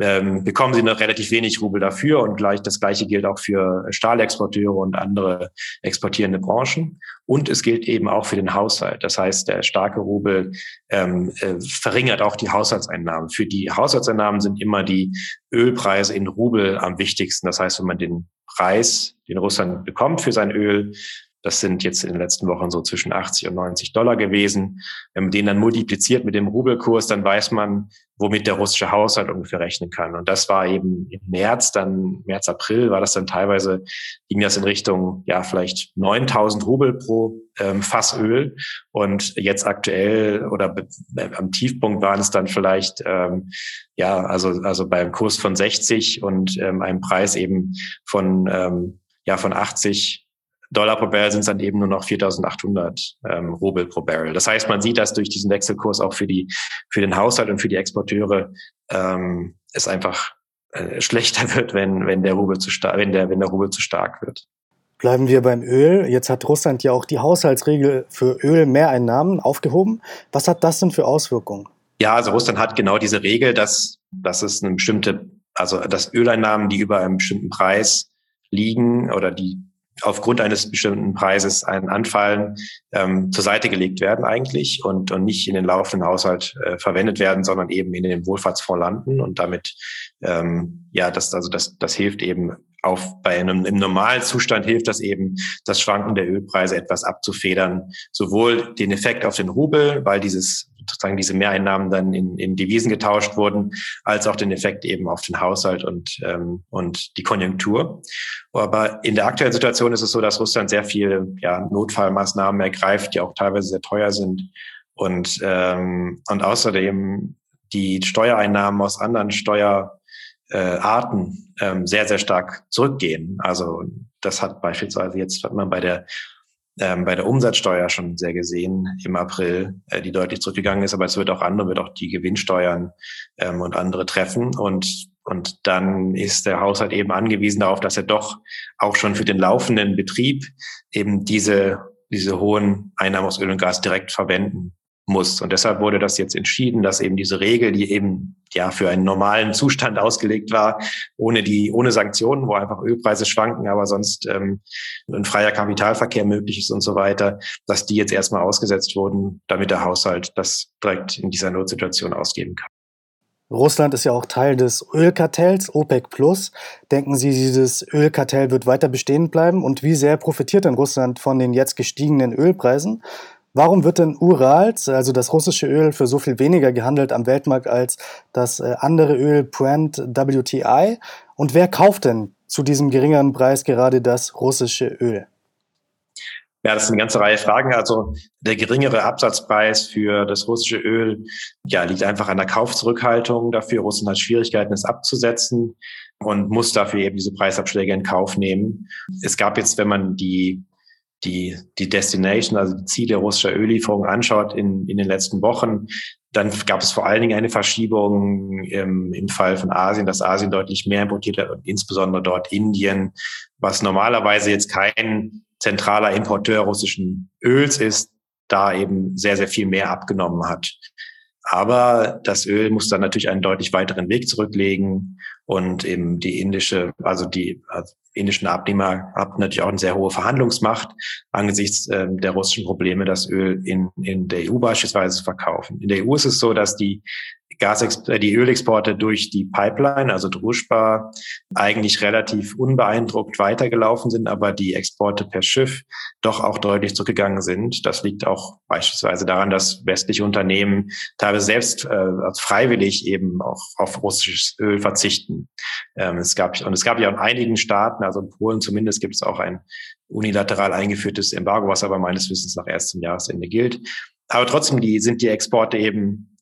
ähm, bekommen sie noch relativ wenig Rubel dafür und gleich das gleiche gilt auch für Stahlexporteure und andere exportierende Branchen. Und es gilt eben auch für den Haushalt. Das heißt, der starke Rubel ähm, äh, verringert auch die Haushaltseinnahmen. Für die Haushaltseinnahmen sind immer die Ölpreise in Rubel am wichtigsten. Das heißt, wenn man den Preis, den Russland bekommt für sein Öl, das sind jetzt in den letzten Wochen so zwischen 80 und 90 Dollar gewesen. Wenn man den dann multipliziert mit dem Rubelkurs, dann weiß man, womit der russische Haushalt ungefähr rechnen kann. Und das war eben im März, dann März, April war das dann teilweise, ging das in Richtung, ja, vielleicht 9000 Rubel pro ähm, Fass Öl. Und jetzt aktuell oder äh, am Tiefpunkt waren es dann vielleicht, ähm, ja, also, also beim Kurs von 60 und ähm, einem Preis eben von, ähm, ja, von 80 Dollar pro Barrel sind es dann eben nur noch 4.800 ähm, Rubel pro Barrel. Das heißt, man sieht, dass durch diesen Wechselkurs auch für die für den Haushalt und für die Exporteure ähm, es einfach äh, schlechter wird, wenn wenn der Rubel zu stark, wenn der wenn der Rubel zu stark wird. Bleiben wir beim Öl. Jetzt hat Russland ja auch die Haushaltsregel für Ölmehreinnahmen aufgehoben. Was hat das denn für Auswirkungen? Ja, also Russland hat genau diese Regel, dass dass es eine bestimmte, also dass Öleinnahmen, die über einem bestimmten Preis liegen oder die aufgrund eines bestimmten Preises ein anfallen, ähm, zur Seite gelegt werden eigentlich und, und nicht in den laufenden Haushalt äh, verwendet werden, sondern eben in den Wohlfahrtsfonds landen und damit, ähm, ja, das, also das, das hilft eben auf bei einem im normalen Zustand hilft das eben, das Schwanken der Ölpreise etwas abzufedern. Sowohl den Effekt auf den Rubel, weil dieses sozusagen diese Mehreinnahmen dann in, in Devisen getauscht wurden, als auch den Effekt eben auf den Haushalt und, ähm, und die Konjunktur. Aber in der aktuellen Situation ist es so, dass Russland sehr viele ja, Notfallmaßnahmen ergreift, die auch teilweise sehr teuer sind. Und, ähm, und außerdem die Steuereinnahmen aus anderen Steuer äh, Arten ähm, sehr, sehr stark zurückgehen. Also das hat beispielsweise jetzt hat man bei der ähm, bei der Umsatzsteuer schon sehr gesehen im April, äh, die deutlich zurückgegangen ist, aber es wird auch andere, wird auch die Gewinnsteuern ähm, und andere treffen. Und, und dann ist der Haushalt eben angewiesen darauf, dass er doch auch schon für den laufenden Betrieb eben diese, diese hohen Einnahmen aus Öl und Gas direkt verwenden muss. Und deshalb wurde das jetzt entschieden, dass eben diese Regel, die eben ja für einen normalen Zustand ausgelegt war, ohne die, ohne Sanktionen, wo einfach Ölpreise schwanken, aber sonst ähm, ein freier Kapitalverkehr möglich ist und so weiter, dass die jetzt erstmal ausgesetzt wurden, damit der Haushalt das direkt in dieser Notsituation ausgeben kann. Russland ist ja auch Teil des Ölkartells OPEC Plus. Denken Sie, dieses Ölkartell wird weiter bestehen bleiben? Und wie sehr profitiert denn Russland von den jetzt gestiegenen Ölpreisen? Warum wird denn Urals, also das russische Öl, für so viel weniger gehandelt am Weltmarkt als das äh, andere Öl Brent WTI? Und wer kauft denn zu diesem geringeren Preis gerade das russische Öl? Ja, das ist eine ganze Reihe Fragen. Also der geringere Absatzpreis für das russische Öl ja, liegt einfach an der Kaufzurückhaltung dafür. Russland hat Schwierigkeiten, es abzusetzen und muss dafür eben diese Preisabschläge in Kauf nehmen. Es gab jetzt, wenn man die die, die Destination, also die Ziele russischer Öllieferungen anschaut in, in den letzten Wochen, dann gab es vor allen Dingen eine Verschiebung im, im Fall von Asien, dass Asien deutlich mehr importiert hat und insbesondere dort Indien, was normalerweise jetzt kein zentraler Importeur russischen Öls ist, da eben sehr, sehr viel mehr abgenommen hat. Aber das Öl muss dann natürlich einen deutlich weiteren Weg zurücklegen und eben die indische, also die also indischen Abnehmer haben natürlich auch eine sehr hohe Verhandlungsmacht angesichts äh, der russischen Probleme, das Öl in, in der EU beispielsweise zu verkaufen. In der EU ist es so, dass die Gas äh, die Ölexporte durch die Pipeline, also Druschba, eigentlich relativ unbeeindruckt weitergelaufen sind, aber die Exporte per Schiff doch auch deutlich zurückgegangen sind. Das liegt auch beispielsweise daran, dass westliche Unternehmen teilweise selbst äh, freiwillig eben auch auf russisches Öl verzichten. Ähm, es gab und es gab ja in einigen Staaten, also in Polen zumindest, gibt es auch ein unilateral eingeführtes Embargo, was aber meines Wissens nach erst zum Jahresende gilt. Aber trotzdem die, sind die Exporte eben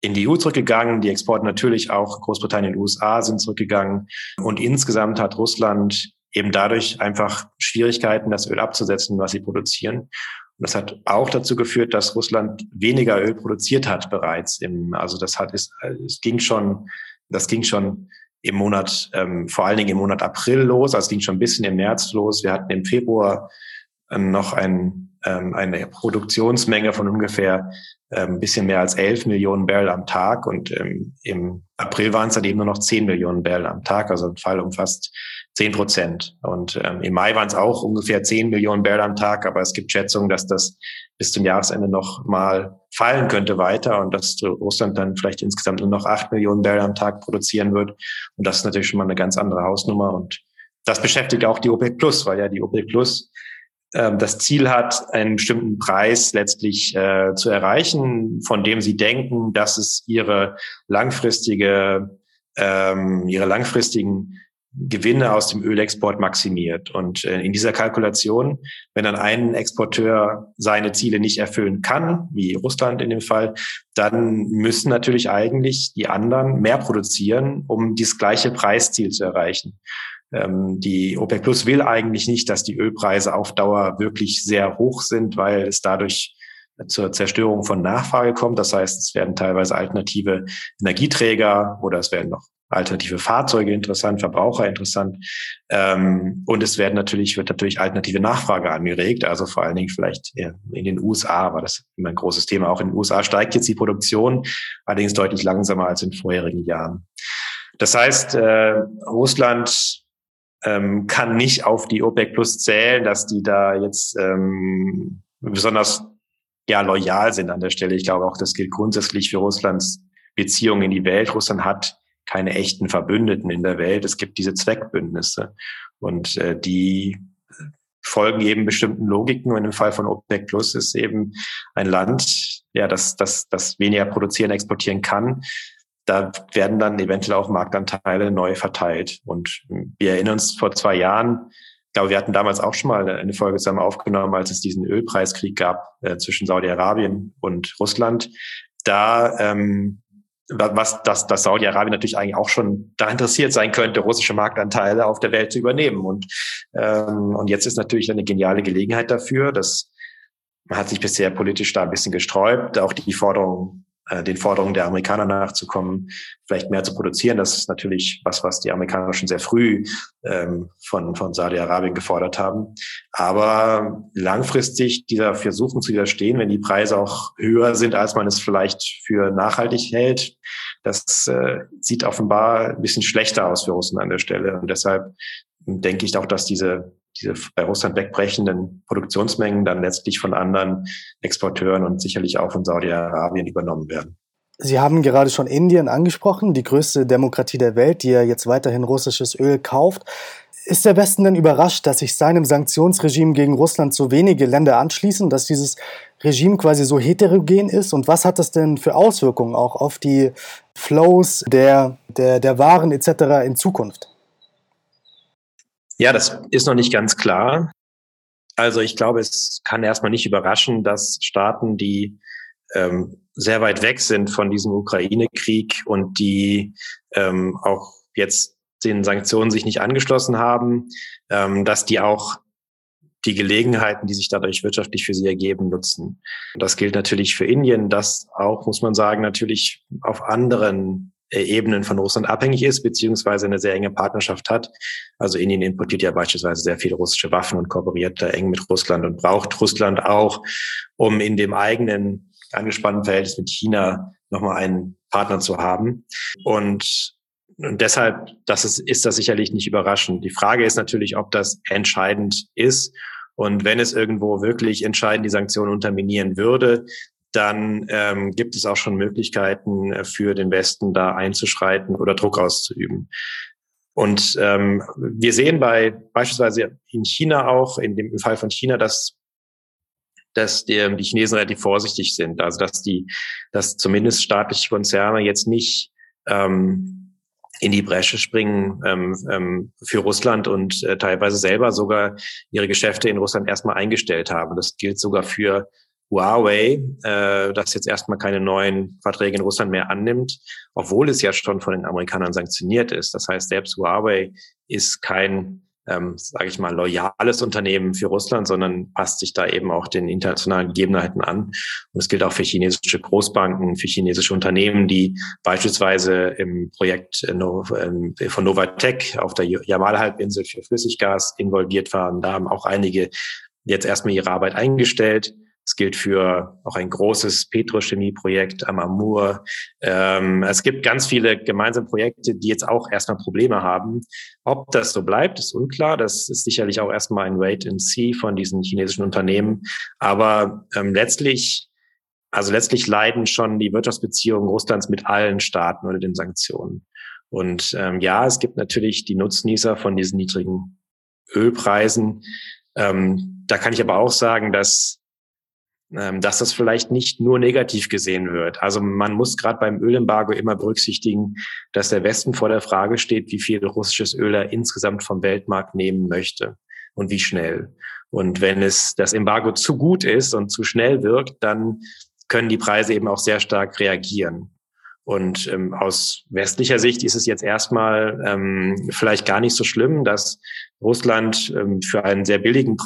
in die EU zurückgegangen. Die Exporte natürlich auch Großbritannien und USA sind zurückgegangen. Und insgesamt hat Russland eben dadurch einfach Schwierigkeiten, das Öl abzusetzen, was sie produzieren. Und das hat auch dazu geführt, dass Russland weniger Öl produziert hat bereits. Im, also das hat, es, es ging schon, das ging schon im Monat, ähm, vor allen Dingen im Monat April los. Also es ging schon ein bisschen im März los. Wir hatten im Februar noch ein, ähm, eine Produktionsmenge von ungefähr ein ähm, bisschen mehr als 11 Millionen Barrel am Tag und ähm, im April waren es dann eben nur noch 10 Millionen Barrel am Tag, also ein Fall um fast 10 Prozent. Und ähm, im Mai waren es auch ungefähr 10 Millionen Barrel am Tag, aber es gibt Schätzungen, dass das bis zum Jahresende noch mal fallen könnte weiter und dass Russland dann vielleicht insgesamt nur noch 8 Millionen Barrel am Tag produzieren wird. Und das ist natürlich schon mal eine ganz andere Hausnummer und das beschäftigt auch die OPEC Plus, weil ja die OPEC Plus ähm, das Ziel hat, einen bestimmten Preis letztlich äh, zu erreichen, von dem sie denken, dass es ihre langfristige, ähm, ihre langfristigen Gewinne aus dem Ölexport maximiert. Und äh, in dieser Kalkulation, wenn dann ein Exporteur seine Ziele nicht erfüllen kann, wie Russland in dem Fall, dann müssen natürlich eigentlich die anderen mehr produzieren, um dieses gleiche Preisziel zu erreichen. Ähm, die OPEC Plus will eigentlich nicht, dass die Ölpreise auf Dauer wirklich sehr hoch sind, weil es dadurch zur Zerstörung von Nachfrage kommt. Das heißt, es werden teilweise alternative Energieträger oder es werden noch alternative Fahrzeuge interessant, Verbraucher interessant. Ähm, und es werden natürlich, wird natürlich alternative Nachfrage angeregt. Also vor allen Dingen vielleicht in den USA war das immer ein großes Thema. Auch in den USA steigt jetzt die Produktion, allerdings deutlich langsamer als in vorherigen Jahren. Das heißt, äh, Russland ähm, kann nicht auf die OPEC Plus zählen, dass die da jetzt ähm, besonders ja loyal sind an der Stelle. Ich glaube auch, das gilt grundsätzlich für Russlands Beziehungen in die Welt. Russland hat keine echten Verbündeten in der Welt. Es gibt diese Zweckbündnisse und äh, die folgen eben bestimmten Logiken. Und im Fall von OPEC Plus ist eben ein Land, ja, das, das, das weniger produzieren, exportieren kann. Da werden dann eventuell auch Marktanteile neu verteilt. Und wir erinnern uns vor zwei Jahren, ich glaube, wir hatten damals auch schon mal eine Folge zusammen aufgenommen, als es diesen Ölpreiskrieg gab äh, zwischen Saudi-Arabien und Russland. Da ähm, was dass, dass Saudi-Arabien natürlich eigentlich auch schon da interessiert sein könnte, russische Marktanteile auf der Welt zu übernehmen. Und, ähm, und jetzt ist natürlich eine geniale Gelegenheit dafür, dass man hat sich bisher politisch da ein bisschen gesträubt, auch die Forderung äh, den Forderungen der Amerikaner nachzukommen, vielleicht mehr zu produzieren. Das ist natürlich was, was die Amerikaner schon sehr früh ähm, von, von Saudi-Arabien gefordert haben. Aber langfristig dieser Versuchen zu widerstehen, wenn die Preise auch höher sind, als man es vielleicht für nachhaltig hält, das äh, sieht offenbar ein bisschen schlechter aus für Russland an der Stelle. Und deshalb denke ich auch, dass diese diese bei Russland wegbrechenden Produktionsmengen dann letztlich von anderen Exporteuren und sicherlich auch von Saudi-Arabien übernommen werden. Sie haben gerade schon Indien angesprochen, die größte Demokratie der Welt, die ja jetzt weiterhin russisches Öl kauft. Ist der Westen denn überrascht, dass sich seinem Sanktionsregime gegen Russland so wenige Länder anschließen, dass dieses Regime quasi so heterogen ist? Und was hat das denn für Auswirkungen auch auf die Flows der, der, der Waren etc. in Zukunft? Ja, das ist noch nicht ganz klar. Also ich glaube, es kann erstmal nicht überraschen, dass Staaten, die ähm, sehr weit weg sind von diesem Ukraine-Krieg und die ähm, auch jetzt den Sanktionen sich nicht angeschlossen haben, ähm, dass die auch die Gelegenheiten, die sich dadurch wirtschaftlich für sie ergeben, nutzen. Das gilt natürlich für Indien, das auch, muss man sagen, natürlich auf anderen Ebenen von Russland abhängig ist, beziehungsweise eine sehr enge Partnerschaft hat. Also Indien importiert ja beispielsweise sehr viele russische Waffen und kooperiert da eng mit Russland und braucht Russland auch, um in dem eigenen angespannten Verhältnis mit China nochmal einen Partner zu haben. Und, und deshalb, das ist, ist das sicherlich nicht überraschend. Die Frage ist natürlich, ob das entscheidend ist. Und wenn es irgendwo wirklich entscheidend die Sanktionen unterminieren würde, dann ähm, gibt es auch schon Möglichkeiten äh, für den Westen, da einzuschreiten oder Druck auszuüben. Und ähm, wir sehen bei beispielsweise in China auch, in dem Fall von China, dass dass die, die Chinesen relativ vorsichtig sind. Also dass die, dass zumindest staatliche Konzerne jetzt nicht ähm, in die Bresche springen ähm, ähm, für Russland und äh, teilweise selber sogar ihre Geschäfte in Russland erstmal eingestellt haben. Das gilt sogar für Huawei, äh, das jetzt erstmal keine neuen Verträge in Russland mehr annimmt, obwohl es ja schon von den Amerikanern sanktioniert ist. Das heißt, selbst Huawei ist kein, ähm, sage ich mal, loyales Unternehmen für Russland, sondern passt sich da eben auch den internationalen Gegebenheiten an. Und es gilt auch für chinesische Großbanken, für chinesische Unternehmen, die beispielsweise im Projekt äh, ähm, von Novatec auf der Jamal-Halbinsel für Flüssiggas involviert waren. Da haben auch einige jetzt erstmal ihre Arbeit eingestellt. Es gilt für auch ein großes Petrochemieprojekt am Amur. Ähm, es gibt ganz viele gemeinsame Projekte, die jetzt auch erstmal Probleme haben. Ob das so bleibt, ist unklar. Das ist sicherlich auch erstmal ein Wait and See von diesen chinesischen Unternehmen. Aber ähm, letztlich, also letztlich leiden schon die Wirtschaftsbeziehungen Russlands mit allen Staaten unter den Sanktionen. Und ähm, ja, es gibt natürlich die Nutznießer von diesen niedrigen Ölpreisen. Ähm, da kann ich aber auch sagen, dass dass das vielleicht nicht nur negativ gesehen wird. Also man muss gerade beim Ölembargo immer berücksichtigen, dass der Westen vor der Frage steht, wie viel russisches Öl er insgesamt vom Weltmarkt nehmen möchte und wie schnell. Und wenn es das Embargo zu gut ist und zu schnell wirkt, dann können die Preise eben auch sehr stark reagieren. Und ähm, aus westlicher Sicht ist es jetzt erstmal ähm, vielleicht gar nicht so schlimm, dass Russland ähm, für einen sehr billigen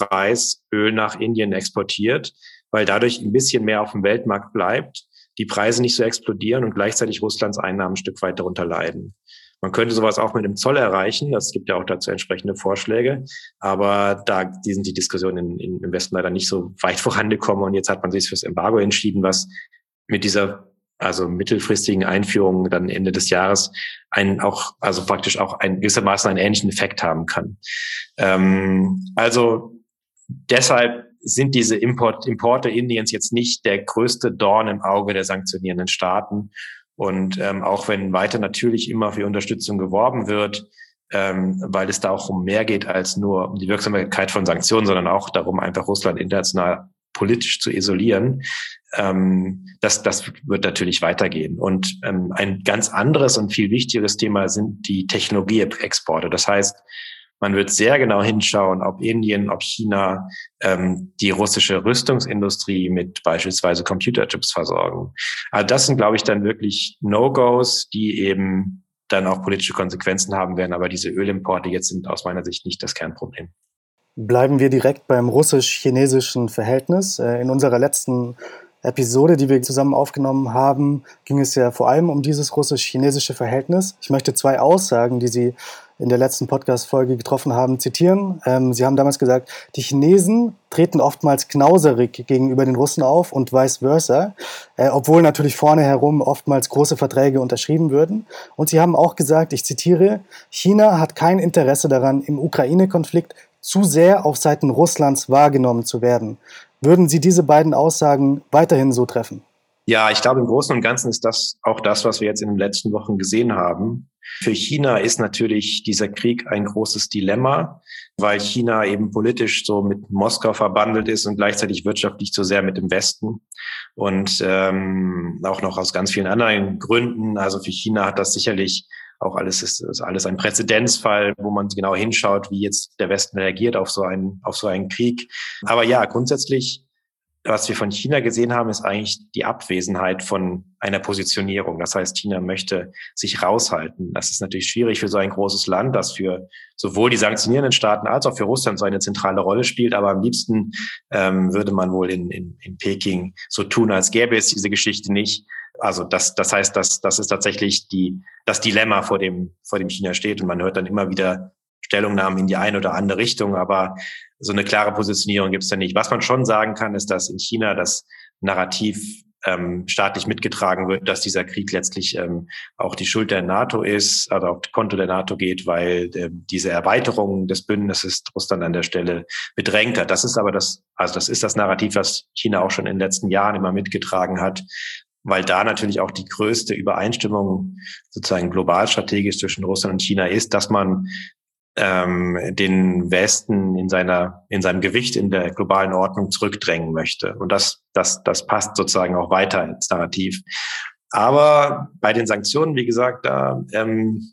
Preis Öl nach Indien exportiert, weil dadurch ein bisschen mehr auf dem Weltmarkt bleibt, die Preise nicht so explodieren und gleichzeitig Russlands Einnahmen ein Stück weit darunter leiden. Man könnte sowas auch mit dem Zoll erreichen. Es gibt ja auch dazu entsprechende Vorschläge. Aber da die sind die Diskussionen in, im Westen leider nicht so weit vorangekommen. Und jetzt hat man sich fürs Embargo entschieden, was mit dieser also mittelfristigen Einführung dann Ende des Jahres ein auch, also praktisch auch ein gewissermaßen einen ähnlichen Effekt haben kann. Ähm, also deshalb sind diese Import, Importe Indiens jetzt nicht der größte Dorn im Auge der sanktionierenden Staaten. Und ähm, auch wenn weiter natürlich immer für Unterstützung geworben wird, ähm, weil es da auch um mehr geht als nur um die Wirksamkeit von Sanktionen, sondern auch darum, einfach Russland international politisch zu isolieren, ähm, das, das wird natürlich weitergehen. Und ähm, ein ganz anderes und viel wichtigeres Thema sind die Technologieexporte. Das heißt, man wird sehr genau hinschauen, ob Indien, ob China ähm, die russische Rüstungsindustrie mit beispielsweise Computerchips versorgen. Also das sind, glaube ich, dann wirklich No-Gos, die eben dann auch politische Konsequenzen haben werden. Aber diese Ölimporte jetzt sind aus meiner Sicht nicht das Kernproblem. Bleiben wir direkt beim russisch-chinesischen Verhältnis. Äh, in unserer letzten Episode, die wir zusammen aufgenommen haben, ging es ja vor allem um dieses russisch-chinesische Verhältnis. Ich möchte zwei Aussagen, die Sie in der letzten Podcast-Folge getroffen haben, zitieren. Ähm, Sie haben damals gesagt, die Chinesen treten oftmals knauserig gegenüber den Russen auf und vice versa, äh, obwohl natürlich vorne herum oftmals große Verträge unterschrieben würden. Und Sie haben auch gesagt, ich zitiere, China hat kein Interesse daran, im Ukraine-Konflikt zu sehr auf Seiten Russlands wahrgenommen zu werden. Würden Sie diese beiden Aussagen weiterhin so treffen? Ja, ich glaube, im Großen und Ganzen ist das auch das, was wir jetzt in den letzten Wochen gesehen haben. Für China ist natürlich dieser Krieg ein großes Dilemma, weil China eben politisch so mit Moskau verbandelt ist und gleichzeitig wirtschaftlich so sehr mit dem Westen. Und ähm, auch noch aus ganz vielen anderen Gründen. Also für China hat das sicherlich auch alles ist, ist alles ein Präzedenzfall, wo man genau hinschaut, wie jetzt der Westen reagiert auf so einen, auf so einen Krieg. Aber ja, grundsätzlich, was wir von China gesehen haben, ist eigentlich die Abwesenheit von einer Positionierung. Das heißt, China möchte sich raushalten. Das ist natürlich schwierig für so ein großes Land, das für sowohl die sanktionierenden Staaten als auch für Russland so eine zentrale Rolle spielt. Aber am liebsten ähm, würde man wohl in, in, in Peking so tun, als gäbe es diese Geschichte nicht. Also das, das heißt, dass das ist tatsächlich die, das Dilemma, vor dem, vor dem China steht. Und man hört dann immer wieder Stellungnahmen in die eine oder andere Richtung, aber so eine klare Positionierung gibt es da nicht. Was man schon sagen kann, ist, dass in China das Narrativ ähm, staatlich mitgetragen wird, dass dieser Krieg letztlich ähm, auch die Schuld der NATO ist, also auf das Konto der NATO geht, weil äh, diese Erweiterung des Bündnisses Russland an der Stelle bedrängt hat. Das ist aber das, also das ist das Narrativ, was China auch schon in den letzten Jahren immer mitgetragen hat weil da natürlich auch die größte Übereinstimmung sozusagen global strategisch zwischen Russland und China ist, dass man ähm, den Westen in seiner in seinem Gewicht in der globalen Ordnung zurückdrängen möchte. Und das das das passt sozusagen auch weiter ins Narrativ. Aber bei den Sanktionen, wie gesagt, da ähm,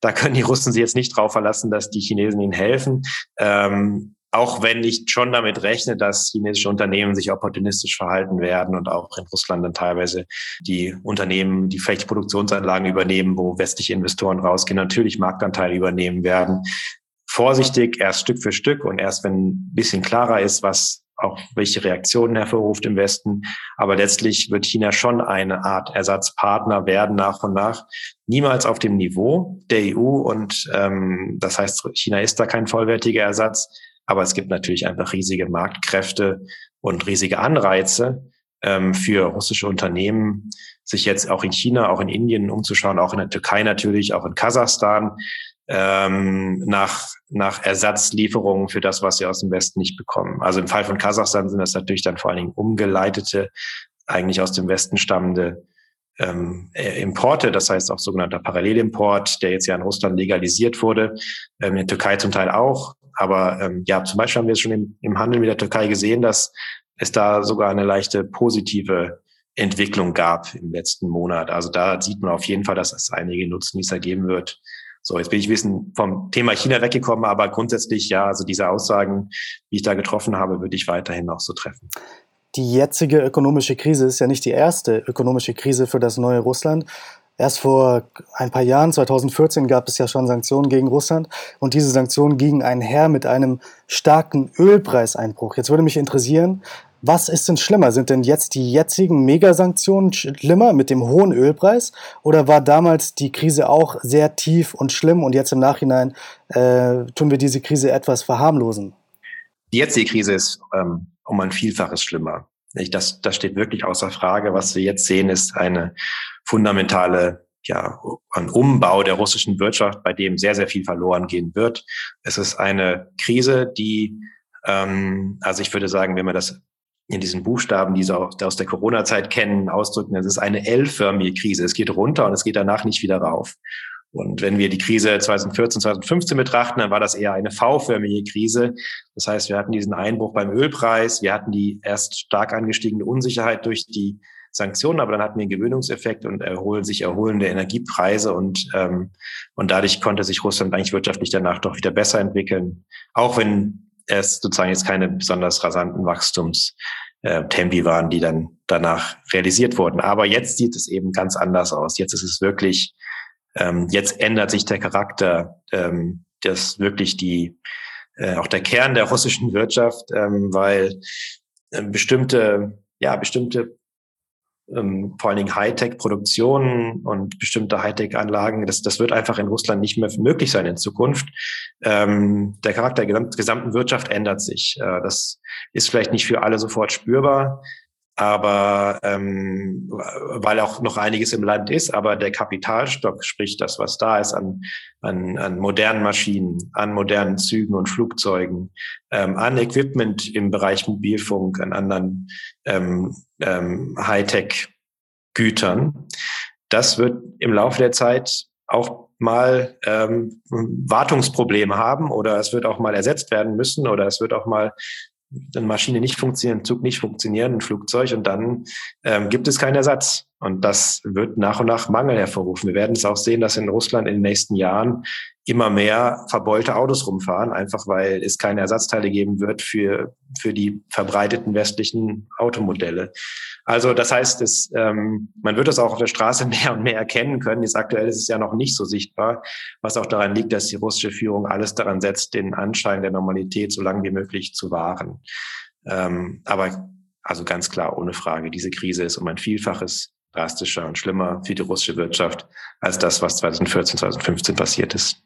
da können die Russen sich jetzt nicht drauf verlassen, dass die Chinesen ihnen helfen. Ähm, auch wenn ich schon damit rechne, dass chinesische Unternehmen sich opportunistisch verhalten werden und auch in Russland dann teilweise die Unternehmen, die vielleicht Produktionsanlagen übernehmen, wo westliche Investoren rausgehen, natürlich Marktanteile übernehmen werden. Vorsichtig, erst Stück für Stück und erst wenn ein bisschen klarer ist, was auch welche Reaktionen hervorruft im Westen. Aber letztlich wird China schon eine Art Ersatzpartner werden nach und nach. Niemals auf dem Niveau der EU und ähm, das heißt, China ist da kein vollwertiger Ersatz. Aber es gibt natürlich einfach riesige Marktkräfte und riesige Anreize ähm, für russische Unternehmen, sich jetzt auch in China, auch in Indien umzuschauen, auch in der Türkei natürlich, auch in Kasachstan, ähm, nach, nach Ersatzlieferungen für das, was sie aus dem Westen nicht bekommen. Also im Fall von Kasachstan sind das natürlich dann vor allen Dingen umgeleitete, eigentlich aus dem Westen stammende ähm, äh, Importe, das heißt auch sogenannter Parallelimport, der jetzt ja in Russland legalisiert wurde, ähm, in der Türkei zum Teil auch. Aber ähm, ja, zum Beispiel haben wir schon im, im Handel mit der Türkei gesehen, dass es da sogar eine leichte positive Entwicklung gab im letzten Monat. Also da sieht man auf jeden Fall, dass es einige Nutznießer geben wird. So, jetzt bin ich ein bisschen vom Thema China weggekommen, aber grundsätzlich ja, also diese Aussagen, die ich da getroffen habe, würde ich weiterhin noch so treffen. Die jetzige ökonomische Krise ist ja nicht die erste ökonomische Krise für das neue Russland. Erst vor ein paar Jahren, 2014, gab es ja schon Sanktionen gegen Russland und diese Sanktionen gingen einher mit einem starken Ölpreiseinbruch. Jetzt würde mich interessieren, was ist denn schlimmer? Sind denn jetzt die jetzigen Megasanktionen schlimmer mit dem hohen Ölpreis oder war damals die Krise auch sehr tief und schlimm und jetzt im Nachhinein äh, tun wir diese Krise etwas verharmlosen? Die jetzige Krise ist ähm, um ein Vielfaches schlimmer. Das, das steht wirklich außer Frage. Was wir jetzt sehen, ist eine fundamentale ja, ein Umbau der russischen Wirtschaft, bei dem sehr, sehr viel verloren gehen wird. Es ist eine Krise, die, ähm, also ich würde sagen, wenn man das in diesen Buchstaben, die Sie aus der Corona-Zeit kennen, ausdrücken, es ist eine L-förmige Krise. Es geht runter und es geht danach nicht wieder rauf. Und wenn wir die Krise 2014, 2015 betrachten, dann war das eher eine V-förmige Krise. Das heißt, wir hatten diesen Einbruch beim Ölpreis, wir hatten die erst stark angestiegene Unsicherheit durch die Sanktionen, aber dann hatten wir einen Gewöhnungseffekt und erholen sich erholende Energiepreise und ähm, und dadurch konnte sich Russland eigentlich wirtschaftlich danach doch wieder besser entwickeln, auch wenn es sozusagen jetzt keine besonders rasanten Wachstums äh, waren, die dann danach realisiert wurden. Aber jetzt sieht es eben ganz anders aus. Jetzt ist es wirklich ähm, jetzt ändert sich der Charakter, ähm, das wirklich die, äh, auch der Kern der [laughs] russischen Wirtschaft, ähm, weil äh, bestimmte, ja, bestimmte ähm, vor allen Dingen Hightech-Produktionen und bestimmte Hightech-Anlagen, das, das wird einfach in Russland nicht mehr möglich sein in Zukunft. Ähm, der Charakter der gesamten Wirtschaft ändert sich. Äh, das ist vielleicht nicht für alle sofort spürbar, aber ähm, weil auch noch einiges im Land ist, aber der Kapitalstock, sprich das, was da ist an, an, an modernen Maschinen, an modernen Zügen und Flugzeugen, ähm, an Equipment im Bereich Mobilfunk, an anderen ähm, ähm, Hightech-Gütern, das wird im Laufe der Zeit auch mal ähm, Wartungsprobleme haben oder es wird auch mal ersetzt werden müssen oder es wird auch mal eine Maschine nicht funktionieren, Zug nicht funktionieren, ein Flugzeug und dann ähm, gibt es keinen Ersatz. Und das wird nach und nach Mangel hervorrufen. Wir werden es auch sehen, dass in Russland in den nächsten Jahren immer mehr verbeulte Autos rumfahren, einfach weil es keine Ersatzteile geben wird für, für die verbreiteten westlichen Automodelle. Also das heißt, es, ähm, man wird das auch auf der Straße [laughs] mehr und mehr erkennen können. Jetzt aktuell ist es ja noch nicht so sichtbar, was auch daran liegt, dass die russische Führung alles daran setzt, den Anschein der Normalität so lange wie möglich zu wahren. Ähm, aber also ganz klar, ohne Frage, diese Krise ist um ein Vielfaches drastischer und schlimmer für die russische Wirtschaft als das, was 2014, 2015 passiert ist.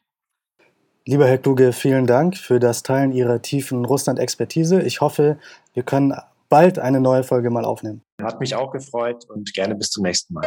Lieber Herr Kluge, vielen Dank für das Teilen Ihrer tiefen Russland-Expertise. Ich hoffe, wir können bald eine neue Folge mal aufnehmen. Hat mich auch gefreut und gerne bis zum nächsten Mal.